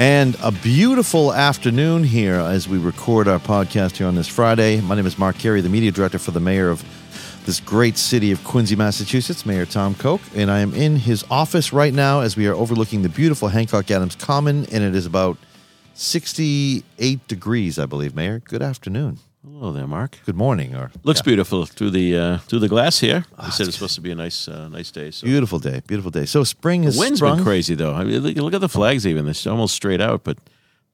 And a beautiful afternoon here as we record our podcast here on this Friday. My name is Mark Carey, the media director for the mayor of this great city of Quincy, Massachusetts, Mayor Tom Koch. And I am in his office right now as we are overlooking the beautiful Hancock Adams Common, and it is about 68 degrees, I believe, Mayor. Good afternoon. Hello there, Mark. Good morning. Or Looks yeah. beautiful through the uh, through the glass here. You said it's supposed to be a nice uh, nice day. So. Beautiful day. Beautiful day. So spring has The wind's sprung. been crazy though. I mean, look, look at the flags even. It's almost straight out, but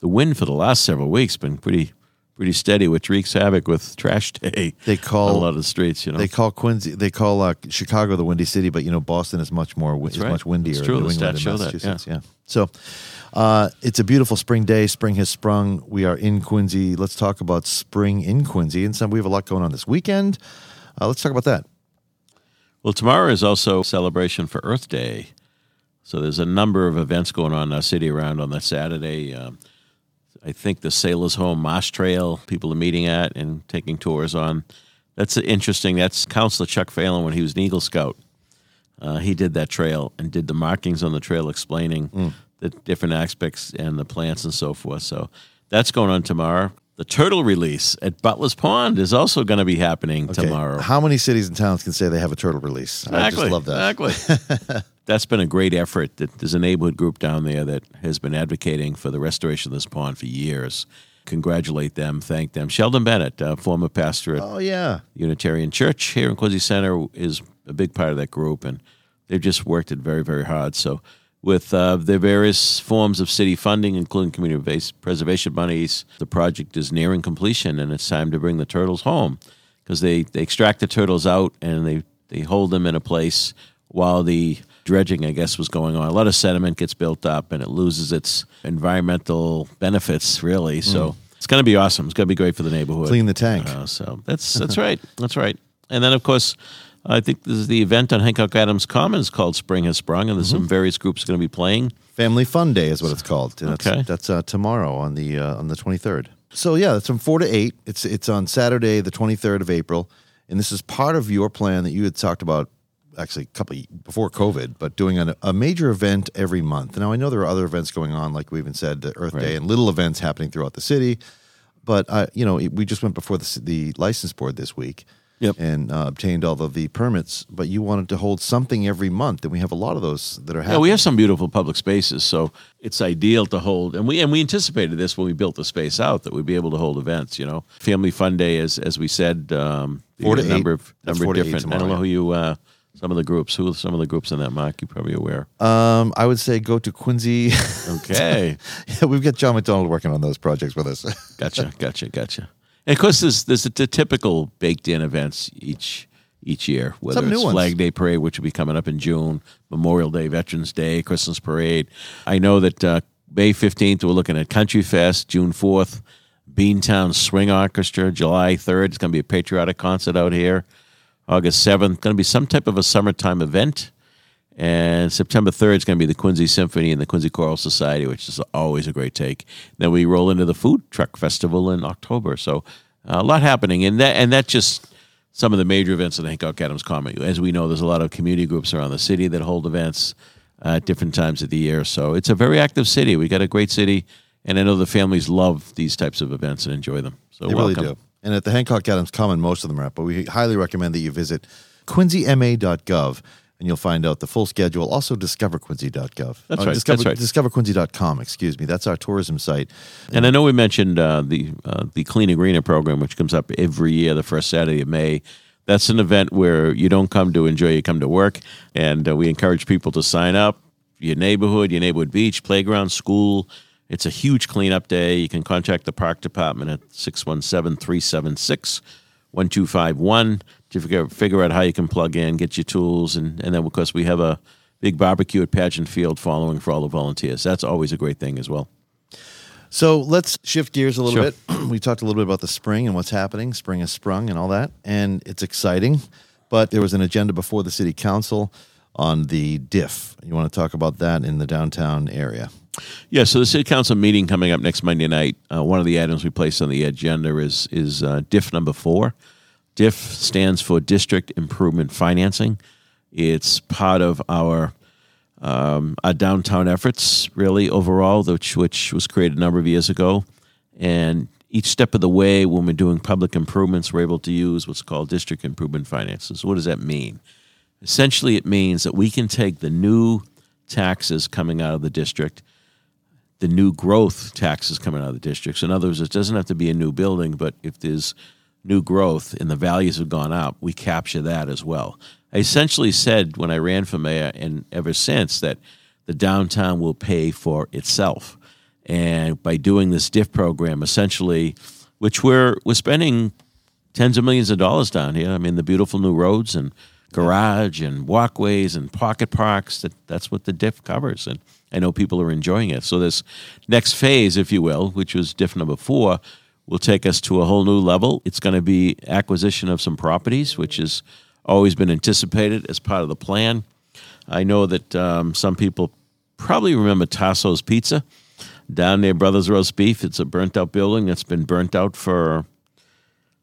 the wind for the last several weeks been pretty pretty steady, which wreaks havoc with trash day. They call- a lot of the streets. You know, They call Quincy, they call uh, Chicago the Windy City, but you know Boston is much more is right. much windier. It's true. New The England stats and show that, Massachusetts. Yeah. So uh, it's a beautiful spring day. Spring has sprung. We are in Quincy. Let's talk about spring in Quincy, and some we have a lot going on this weekend. Uh, let's talk about that. Well, tomorrow is also a celebration for Earth Day. So there's a number of events going on in our city around on that Saturday. Um, I think the Sailors Home Marsh Trail people are meeting at and taking tours on. That's interesting. That's Councilor Chuck Phelan when he was an Eagle Scout. Uh, he did that trail and did the markings on the trail explaining the different aspects and the plants and so forth. So that's going on tomorrow. The turtle release at Butler's Pond is also going to be happening Okay. tomorrow. How many cities and towns can say they have a turtle release? I just love that. Exactly. That's been a great effort. That there's a neighborhood group down there that has been advocating for the restoration of this pond for years. Congratulate them, thank them. Sheldon Bennett, former pastor at Oh yeah. Unitarian Church here in Quincy Center, is a big part of that group, and they've just worked it very, very hard. So, with uh, the various forms of city funding, including community based preservation monies, the project is nearing completion, and it's time to bring the turtles home because they, they extract the turtles out and they, they hold them in a place while the dredging, I guess, was going on. A lot of sediment gets built up, and it loses its environmental benefits, really. So. It's going to be awesome. It's going to be great for the neighborhood. Clean the tank. Uh, so that's that's right. That's right. And then of course, I think this is the event on Hancock Adams Commons called Spring Has Sprung, and there's some various groups going to be playing. Family Fun Day is what it's called. And That's, Okay. that's uh, tomorrow on the uh, on the twenty third. So yeah, it's from four to eight. It's it's on Saturday, the twenty third of April, and this is part of your plan that you had talked about actually a couple before COVID, but doing a, a major event every month. Now I know there are other events going on, like we even said, the Earth Day, and little events happening throughout the city. But uh, you know, we just went before the the license board this week. Yep. And uh, obtained all of the permits, but you wanted to hold something every month, and we have a lot of those that are happening. Yeah, we have some beautiful public spaces, so it's ideal to hold. And we and we anticipated this when we built the space out that we'd be able to hold events. You know, Family Fun Day, as as we said, um, Four to a number eight. of number four of to eight different. I don't know who you. Uh, some of the groups. Who are some of the groups in that, Mark? You're probably aware. Um, I would say go to Quincy. Okay. yeah, we've got John McDonald working on those projects with us. Gotcha, gotcha, gotcha. And of course, there's there's the, typical baked in events each each year. Whether Some new it's ones. Flag Day Parade, which will be coming up in June, Memorial Day, Veterans Day, Christmas Parade. I know that uh, May fifteenth we're looking at Country Fest. June fourth, Beantown Swing Orchestra. July third, it's going to be a patriotic concert out here. August seventh, going to be some type of a summertime event. And September 3rd is going to be the Quincy Symphony and the Quincy Choral Society, which is always a great take. Then we roll into the Food Truck Festival in October. So a lot happening. And that, and that's just some of the major events in the Hancock Adams Common. As we know, there's a lot of community groups around the city that hold events uh, at different times of the year. So it's a very active city. We got a great city. And I know the families love these types of events and enjoy them. So they welcome. really do. And at the Hancock Adams Common, most of them are at, but we highly recommend that you visit quincyma.gov and you'll find out the full schedule. Also, discoverquincy.gov. That's Uh, right, Discover, that's right. Discoverquincy.com, excuse me. That's our tourism site. And I know we mentioned uh, the uh, the Clean Greener program, which comes up every year, the first Saturday of May. That's an event where you don't come to enjoy, you come to work. And uh, we encourage people to sign up. Your neighborhood, your neighborhood beach, playground, school. It's a huge cleanup day. You can contact the park department at 617 376 1251 to figure, figure out how you can plug in, get your tools. And, and then, of course, we have a big barbecue at Pageant Field following for all the volunteers. That's always a great thing as well. So let's shift gears a little Sure. bit. we talked a little bit about the spring and what's happening. Spring has sprung and all that, and it's exciting. But there was an agenda before the city council on the diff. You want to talk about that in the downtown area? Yeah, so the city council meeting coming up next Monday night. Uh, one of the items we placed on the agenda is is uh, DIF number four. DIF stands for District Improvement Financing. It's part of our um, our downtown efforts, really overall, which which was created a number of years ago, and each step of the way when we're doing public improvements, we're able to use what's called district improvement finances. What does that mean? Essentially, it means that we can take the new taxes coming out of the district, the new growth taxes coming out of the districts. In other words, it doesn't have to be a new building, but if there's new growth and the values have gone up, we capture that as well. I essentially said when I ran for mayor and ever since that the downtown will pay for itself. And by doing this DIF program, essentially, which we're we're spending tens of millions of dollars down here. I mean, the beautiful new roads and garage and walkways and pocket parks. That that's what the DIF covers, and I know people are enjoying it. So this next phase, if you will, which was DIF number four, will take us to a whole new level. It's going to be acquisition of some properties, which has always been anticipated as part of the plan. I know that um, some people probably remember Tasso's Pizza down near Brothers Roast Beef. It's a burnt out building that's been burnt out for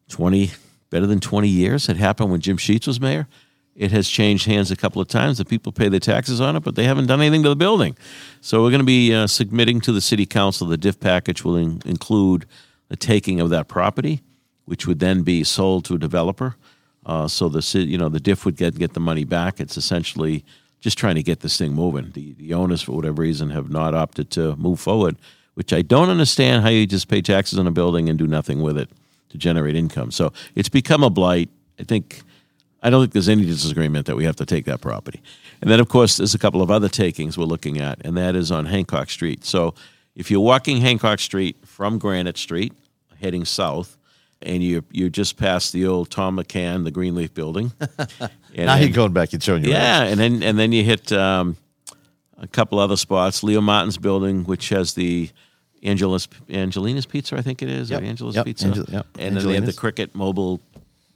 20, better than 20 years. It happened when Jim Sheets was mayor. It has changed hands a couple of times. The people pay the taxes on it, but they haven't done anything to the building. So we're going to be uh, submitting to the city council. The DIF package will in- include the taking of that property, which would then be sold to a developer. Uh, so the city, you know, the DIF would get get the money back. It's essentially just trying to get this thing moving. The the owners, for whatever reason, have not opted to move forward, which I don't understand how you just pay taxes on a building and do nothing with it to generate income. So it's become a blight. I think I don't think there's any disagreement that we have to take that property. And then, of course, there's a couple of other takings we're looking at, and that is on Hancock Street. So if you're walking Hancock Street from Granite Street, heading south, and you you just past the old Thom McAn, the Greenleaf Building. And now you're going back and showing your yeah, and then and then you hit um, a couple other spots. Leo Martin's building, which has the Angelus Angelina's Pizza, I think it is, yep. or Angelus yep. Pizza, Angel, yep. and then they have the Cricket Mobile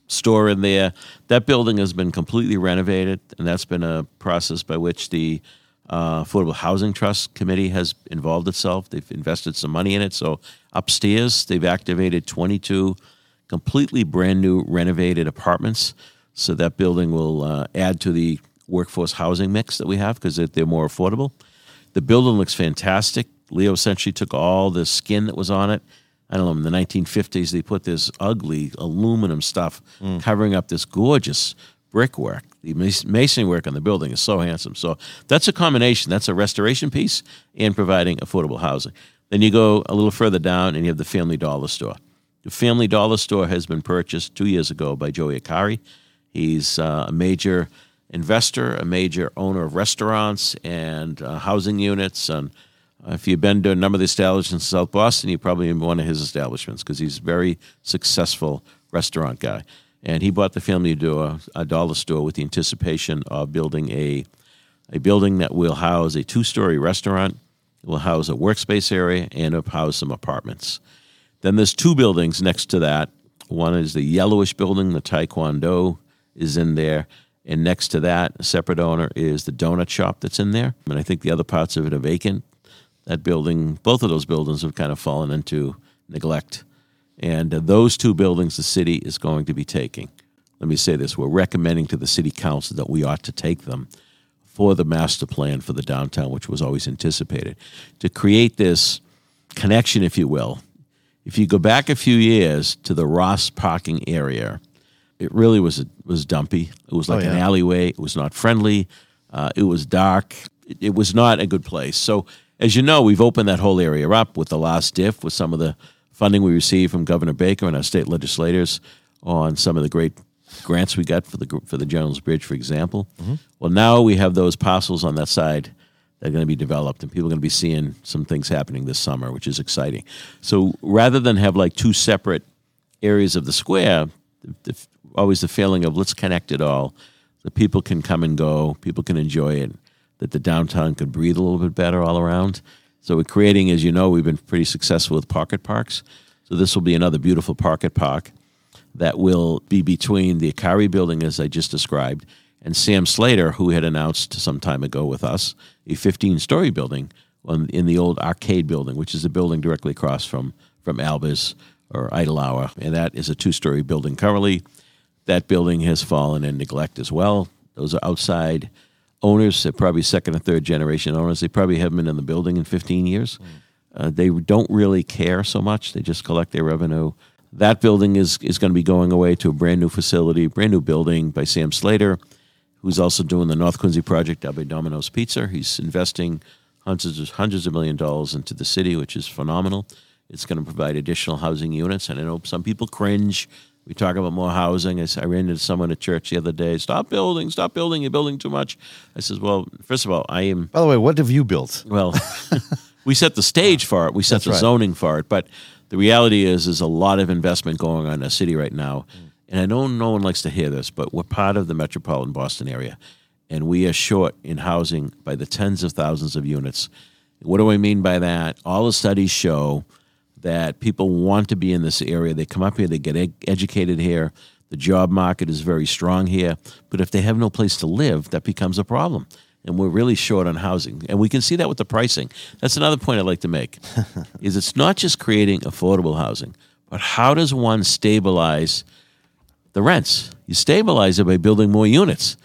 store in there. That building has been completely renovated, and that's been a process by which the uh, Affordable Housing Trust Committee has involved itself. They've invested some money in it. So upstairs, they've activated 22 completely brand new renovated apartments. So that building will uh, add to the workforce housing mix that we have because they're more affordable. The building looks fantastic. Leo essentially took all the skin that was on it. I don't know, in the 1950s, they put this ugly aluminum stuff mm. covering up this gorgeous brickwork. The masonry work on the building is so handsome. So that's a combination. That's a restoration piece and providing affordable housing. Then you go a little further down and you have the Family Dollar Store. The Family Dollar Store has been purchased two years ago by Joey Arcari. He's uh, a major investor, a major owner of restaurants and uh, housing units. And Uh, if you've been to a number of the establishments in South Boston, you probably in one of his establishments because he's a very successful restaurant guy and he bought the family to a, a dollar store with the anticipation of building a a building that will house a two story restaurant, will house a workspace area, and will house some apartments. Then there's two buildings next to that. One is the yellowish building, the Taekwondo is in there. And next to that, a separate owner is the donut shop that's in there. And I think the other parts of it are vacant. That building, both of those buildings have kind of fallen into neglect. And uh, those two buildings the city is going to be taking. Let me say this we're recommending to the city council that we ought to take them for the master plan for the downtown, which was always anticipated, to create this connection, if you will. If you go back a few years to the Ross parking area, it really was was dumpy. It was like oh, yeah. an alleyway. It was not friendly. Uh, it was dark. It, it was not a good place. So, as you know, we've opened that whole area up with the last diff, with some of the funding we received from Governor Baker and our state legislators on some of the great grants we got for the for the General's Bridge, for example. Mm-hmm. Well, now we have those parcels on that side that are going to be developed, and people are going to be seeing some things happening this summer, which is exciting. So rather than have like two separate areas of the square, the, the, always the feeling of let's connect it all. The people can come and go, people can enjoy it, that the downtown could breathe a little bit better all around. So we're creating, as you know, we've been pretty successful with pocket parks. So this will be another beautiful pocket park that will be between the Arcari building, as I just described, and Sam Slater, who had announced some time ago with us a 15 story building in the old arcade building, which is a building directly across from, from Albers or Idlehour. And that is a two story building currently. That building has fallen in neglect as well. Those are outside owners, they're probably second or third generation owners. They probably haven't been in the building in 15 years. Uh, they don't really care so much. They just collect their revenue. That building is, is going to be going away to a brand new facility, brand new building by Sam Slater, who's also doing the North Quincy project out by Domino's Pizza. He's investing hundreds of, hundreds of million dollars into the city, which is phenomenal. It's going to provide additional housing units. And I know some people cringe. We talk about more housing. I ran into someone at church the other day. Stop building, stop building. You're building too much. I says, well, first of all, I am By the way, what have you built? well, we set the stage for it. We set That's the right. zoning for it. But the reality is, there's a lot of investment going on in the city right now. Mm. And I know no one likes to hear this, but we're part of the metropolitan Boston area, and we are short in housing by the tens of thousands of units. What do I mean by that? All the studies show that people want to be in this area. They come up here, they get ed- educated here. The job market is very strong here, but if they have no place to live, that becomes a problem. And we're really short on housing, and we can see that with the pricing. That's another point I'd like to make: is it's not just creating affordable housing, but how does one stabilize the rents? You stabilize it by building more units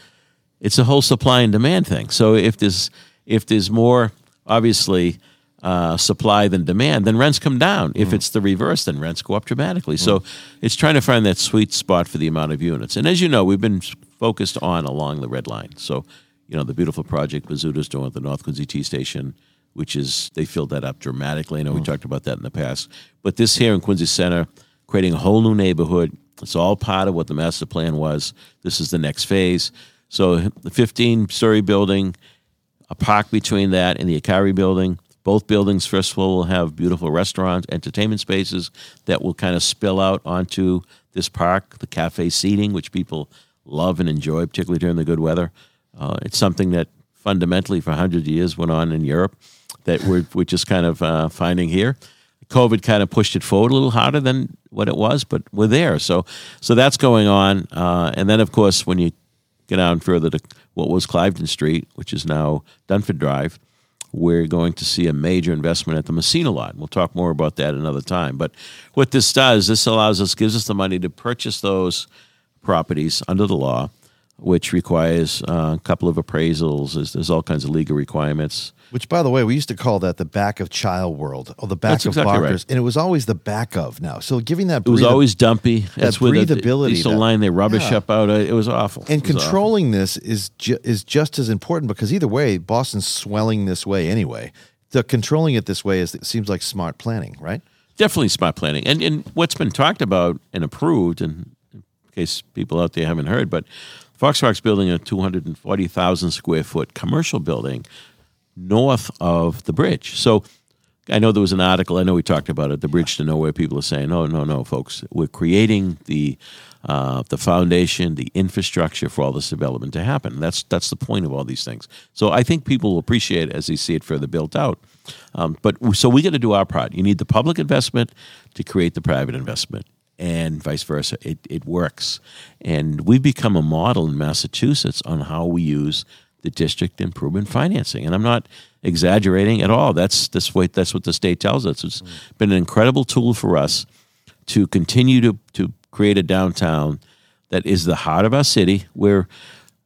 it's a whole supply and demand thing. So if there's if there's more obviously uh, supply than demand, then rents come down. If mm. it's the reverse, then rents go up dramatically. Mm. So it's trying to find that sweet spot for the amount of units. And as you know, we've been focused on along the red line. So you know the beautiful project Bozzuto's doing at the North Quincy T station. Which is they filled that up dramatically. I know we mm. talked about that in the past, but this here in Quincy Center, creating a whole new neighborhood. It's all part of what the master plan was. This is the next phase. So the 15 story building, a park between that and the Arcari building. Both buildings, first floor, will have beautiful restaurants, entertainment spaces that will kind of spill out onto this park, the cafe seating, which people love and enjoy, particularly during the good weather. Uh, it's something that fundamentally for 100 years went on in Europe that we're, we're just kind of uh, finding here. COVID kind of pushed it forward a little harder than what it was, but we're there. So, so that's going on. Uh, and then, of course, when you get down further to what was Cliveden Street, which is now Dunford Drive, we're going to see a major investment at the Messina lot. We'll talk more about that another time. But what this does, this allows us, gives us the money to purchase those properties under the law, which requires uh, a couple of appraisals. There's, there's all kinds of legal requirements. Which, by the way, we used to call that the back of Child World or the back That's of exactly right. and it was always the back of now. So giving that It was always dumpy. That's where breathability, They used to that- line their rubbish yeah. up out. It was awful. and was awful. controlling this is ju- is just as important because either way, Boston's swelling this way anyway. The controlling it this way is it seems like smart planning, right? definitely smart planning. And and what's been talked about and approved, and in case people out there haven't heard, but Foxrock's building a 240,000 square foot commercial building north of the bridge. So I know there was an article, I know we talked about it, the bridge to nowhere. People are saying, no, no, no, folks. We're creating the uh, the foundation, the infrastructure for all this development to happen. That's that's the point of all these things. So I think people will appreciate it as they see it further built out. Um, but so we got to do our part. You need the public investment to create the private investment, and vice versa. It it works, and we've become a model in Massachusetts on how we use the district improvement financing. And I'm not exaggerating at all. That's this way. That's what the state tells us. It's mm. been an incredible tool for us to continue to to create a downtown that is the heart of our city, where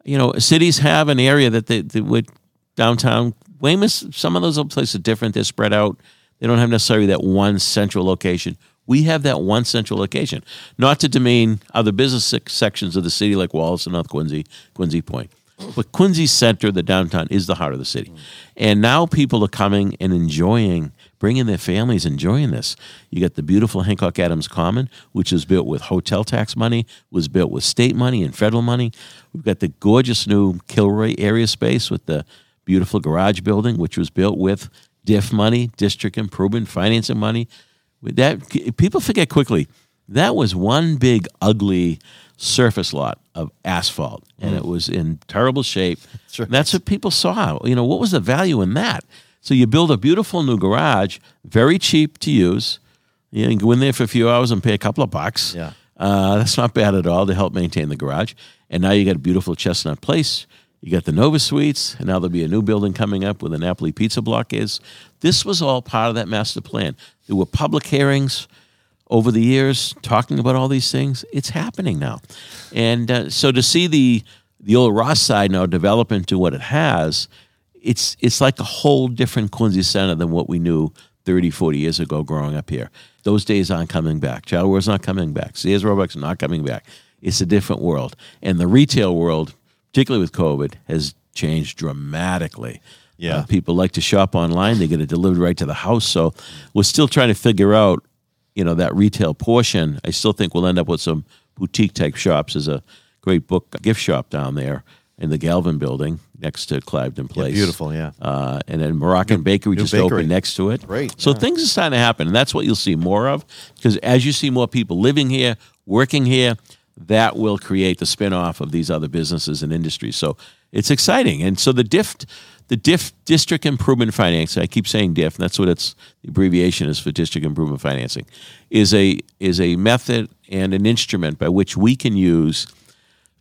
you know cities have an area that they, they would downtown. Weymouth, some of those other places are different. They're spread out. They don't have necessarily that one central location. We have that one central location, not to demean other business sections of the city like Wollaston and North Quincy, Quincy Point. But Quincy Center, the downtown, is the heart of the city. And now people are coming and enjoying, bringing their families, enjoying this. You got the beautiful Hancock Adams Common, which was built with hotel tax money, was built with state money and federal money. We've got the gorgeous new Kilroy area space with the beautiful garage building, which was built with DIF money, district improvement financing money. That, people forget quickly. That was one big ugly surface lot of asphalt, and it was in terrible shape. That's what people saw. You know, what was the value in that? So you build a beautiful new garage, very cheap to use. You can go in there for a few hours and pay a couple of bucks. Yeah. Uh, that's not bad at all to help maintain the garage. And now you got a beautiful Chestnut Place. You got the Nova Suites, and now there'll be a new building coming up where the Napoli Pizza Block is. This was all part of that master plan. There were public hearings over the years talking about all these things. It's happening now, and uh, so to see the the old Ross side now develop into what it has, it's it's like a whole different Quincy Center than what we knew 30, 40 years ago growing up here. Those days aren't coming back. Child World's not coming back. Sears Roebuck's not coming back. It's a different world. And the retail world, particularly with COVID, has changed dramatically. Yeah. Uh, people like to shop online. They get it delivered right to the house. So we're still trying to figure out, you know, that retail portion. I still think we'll end up with some boutique type shops. There's a great book gift shop down there in the Galvin building next to Cliveden Place. beautiful, yeah. Uh, and then Moroccan Bakery new just bakery. opened next to it. Great, So yeah. things are starting to happen, and that's what you'll see more of. Because as you see more people living here, working here, that will create the spin-off of these other businesses and industries. So it's exciting. And so the DIF, the DIF District Improvement Financing, I keep saying DIF, and that's what it's abbreviation is for District Improvement Financing, is a is a method and an instrument by which we can use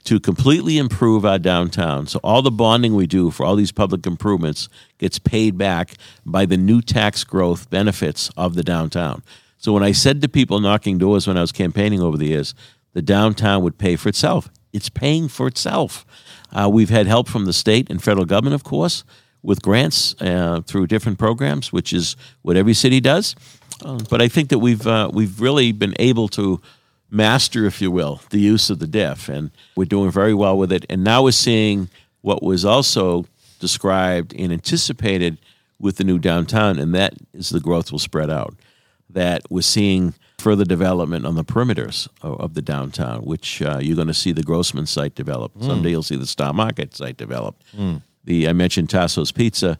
to completely improve our downtown. So all the bonding we do for all these public improvements gets paid back by the new tax growth benefits of the downtown. So when I said to people knocking doors when I was campaigning over the years, the downtown would pay for itself. It's paying for itself. Uh, we've had help from the state and federal government, of course, with grants uh, through different programs, which is what every city does. Uh, but I think that we've uh, we've really been able to master, if you will, the use of the diff, and we're doing very well with it. And now we're seeing what was also described and anticipated with the new downtown, and that is the growth will spread out. That we're seeing further development on the perimeters of, of the downtown, which uh, you're going to see the Grossman site develop. Someday you'll see the Star Market site develop. The I mentioned Tasso's Pizza,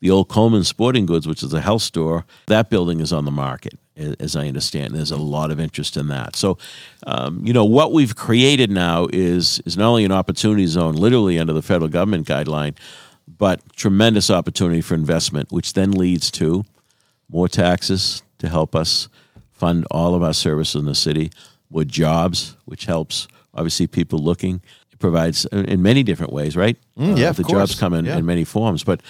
the old Coleman Sporting Goods, which is a health store. That building is on the market, as I understand. There's a lot of interest in that. So, um, you know, what we've created now is is not only an opportunity zone, literally under the federal government guideline, but tremendous opportunity for investment, which then leads to more taxes to help us fund all of our services in the city, with jobs, which helps obviously people looking. It provides uh, in many different ways, right? Mm, yeah, of the jobs come in, Yeah. in many forms, but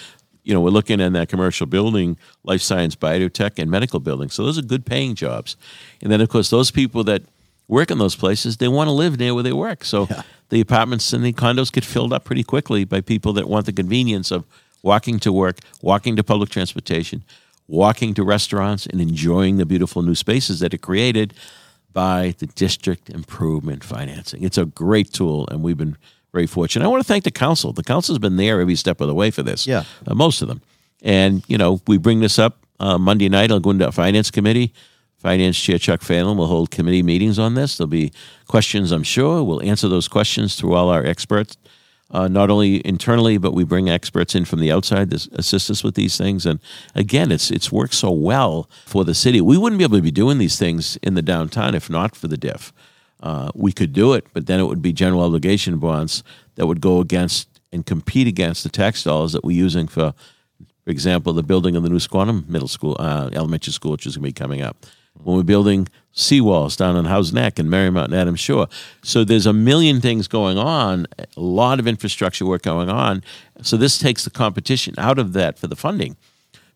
you know we're looking in that commercial building, life science, biotech, and medical buildings. So those are good paying jobs, and then of course those people that work in those places they want to live near where they work. So the apartments and the condos get filled up pretty quickly by people that want the convenience of walking to work, walking to public transportation, walking to restaurants, and enjoying the beautiful new spaces that are created by the district improvement financing. It's a great tool, and we've been very fortunate. I want to thank the council. The council's been there every step of the way for this. Yeah. uh, most of them. And you know, we bring this up uh, Monday night. I'll go into our finance committee. Finance Chair Chuck Phelan will hold committee meetings on this. There'll be questions, I'm sure. We'll answer those questions through all our experts, uh, not only internally, but we bring experts in from the outside to assist us with these things. And again, it's it's worked so well for the city. We wouldn't be able to be doing these things in the downtown if not for the diff. Uh, we could do it, but then it would be general obligation bonds that would go against and compete against the tax dollars that we're using for, for example, the building of the new Squantum Middle School, uh, elementary school, which is going to be coming up. When we're building seawalls down on Houghs Neck and Merrymount and Adams Shore. So there's a million things going on, a lot of infrastructure work going on. So this takes the competition out of that for the funding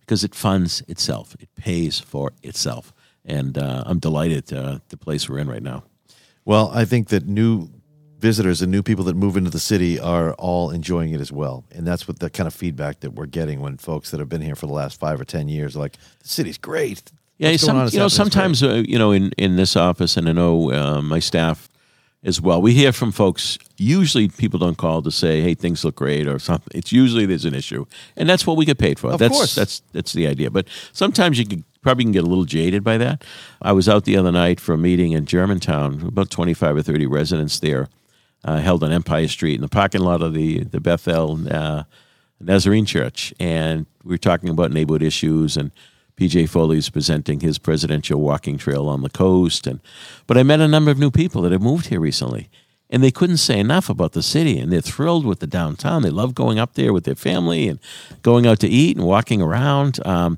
because it funds itself. It pays for itself. And uh, I'm delighted uh, the place we're in right now. Well, I think that new visitors and new people that move into the city are all enjoying it as well. And that's what the kind of feedback that we're getting when folks that have been here for the last five or 10 years are like, the city's great. Yeah, some, you know, happening. It's great." sometimes uh, you know, in in this office, and I know uh, my staff as well. We hear from folks. Usually, people don't call to say, "Hey, things look great" or something. It's usually there's an issue, and that's what we get paid for. Of that's course. that's that's the idea. But sometimes you could, probably can get a little jaded by that. I was out the other night for a meeting in Germantown. About twenty five or thirty residents there, uh, held on Empire Street in the parking lot of the the Bethel. Uh, Nazarene Church, and we were talking about neighborhood issues. And PJ Foley's presenting his presidential walking trail on the coast. And but I met a number of new people that have moved here recently, and they couldn't say enough about the city. And they're thrilled with the downtown. They love going up there with their family and going out to eat and walking around. Um,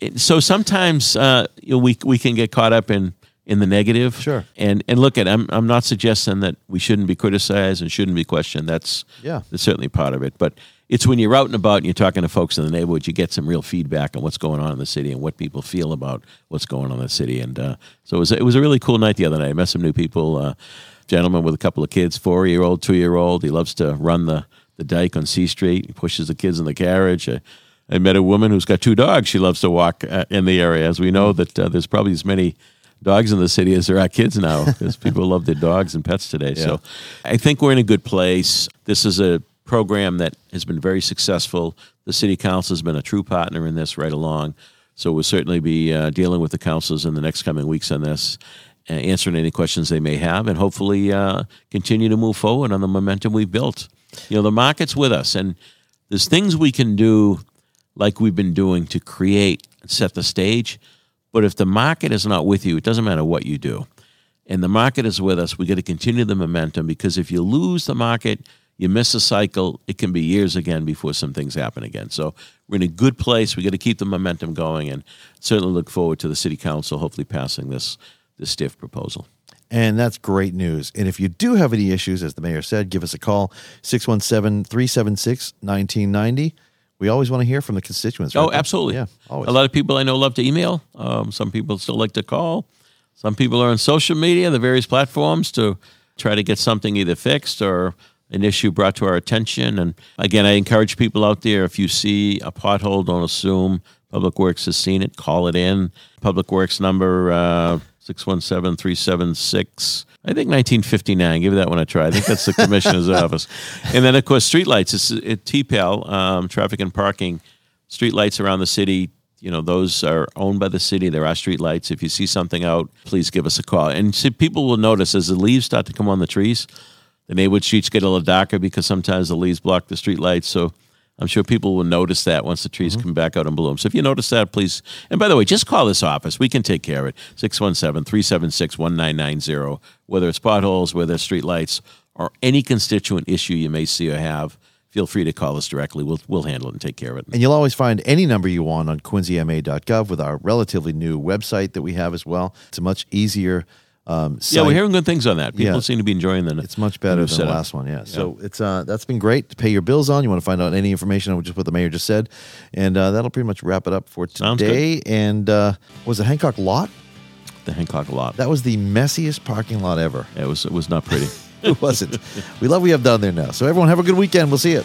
it- so sometimes uh, you know, we we can get caught up in in the negative. Sure. And and look at I'm I'm not suggesting that we shouldn't be criticized and shouldn't be questioned. That's Yeah. that's certainly part of it. But it's when you're out and about and you're talking to folks in the neighborhood, you get some real feedback on what's going on in the city and what people feel about what's going on in the city. And uh, so it was it was a really cool night the other night. I met some new people. Uh, gentleman with a couple of kids, four year old, two year old. He loves to run the, the dike on Sea Street. He pushes the kids in the carriage. I, I met a woman who's got two dogs. She loves to walk uh, in the area. As we know that uh, there's probably as many dogs in the city as there are kids now because people love their dogs and pets today. Yeah. So I think we're in a good place. This is a program that has been very successful. The city council has been a true partner in this right along. So we'll certainly be uh, dealing with the councils in the next coming weeks on this, uh, answering any questions they may have, and hopefully uh, continue to move forward on the momentum we've built. You know, the market's with us, and there's things we can do like we've been doing to create and set the stage. But if the market is not with you, it doesn't matter what you do. And the market is with us. We got to continue the momentum because if you lose the market, you miss a cycle, it can be years again before some things happen again. So we're in a good place. We got to keep the momentum going and certainly look forward to the city council hopefully passing this this stiff proposal. And that's great news. And if you do have any issues, as the mayor said, give us a call 617 376 1990. We always want to hear from the constituents. Oh, absolutely. Yeah, always. A lot of people I know love to email. Um, some people still like to call. Some people are on social media, the various platforms, to try to get something either fixed or an issue brought to our attention. And again, I encourage people out there if you see a pothole, don't assume Public Works has seen it. Call it in. Public Works number uh, 617 376. I think 1959. Give that one a try. I think that's the commissioner's office. And then, of course, streetlights. It's it, TPAL, um, traffic and parking. Streetlights around the city. You know, those are owned by the city. There are streetlights. If you see something out, please give us a call. And see, people will notice as the leaves start to come on the trees, the neighborhood streets get a little darker because sometimes the leaves block the streetlights. So I'm sure people will notice that once the trees mm-hmm. come back out in bloom. So if you notice that, please. And by the way, just call this office. We can take care of it. 617 376 1990. Whether it's potholes, whether it's streetlights, or any constituent issue you may see or have, feel free to call us directly. We'll, we'll handle it and take care of it. And you'll always find any number you want on quincyma.gov with our relatively new website that we have as well. It's a much easier um, site. Yeah, we're hearing good things on that. People Yeah. seem to be enjoying the. It's much better than the last one, yeah. So it's uh, that's been great to pay your bills on. You want to find out any information on just what the mayor just said, and uh, that'll pretty much wrap it up for today. And uh, was it Hancock Lot? the Hancock lot. That was the messiest parking lot ever. Yeah, it was it was not pretty. It wasn't. we love what we have down there now. So everyone have a good weekend. We'll see you.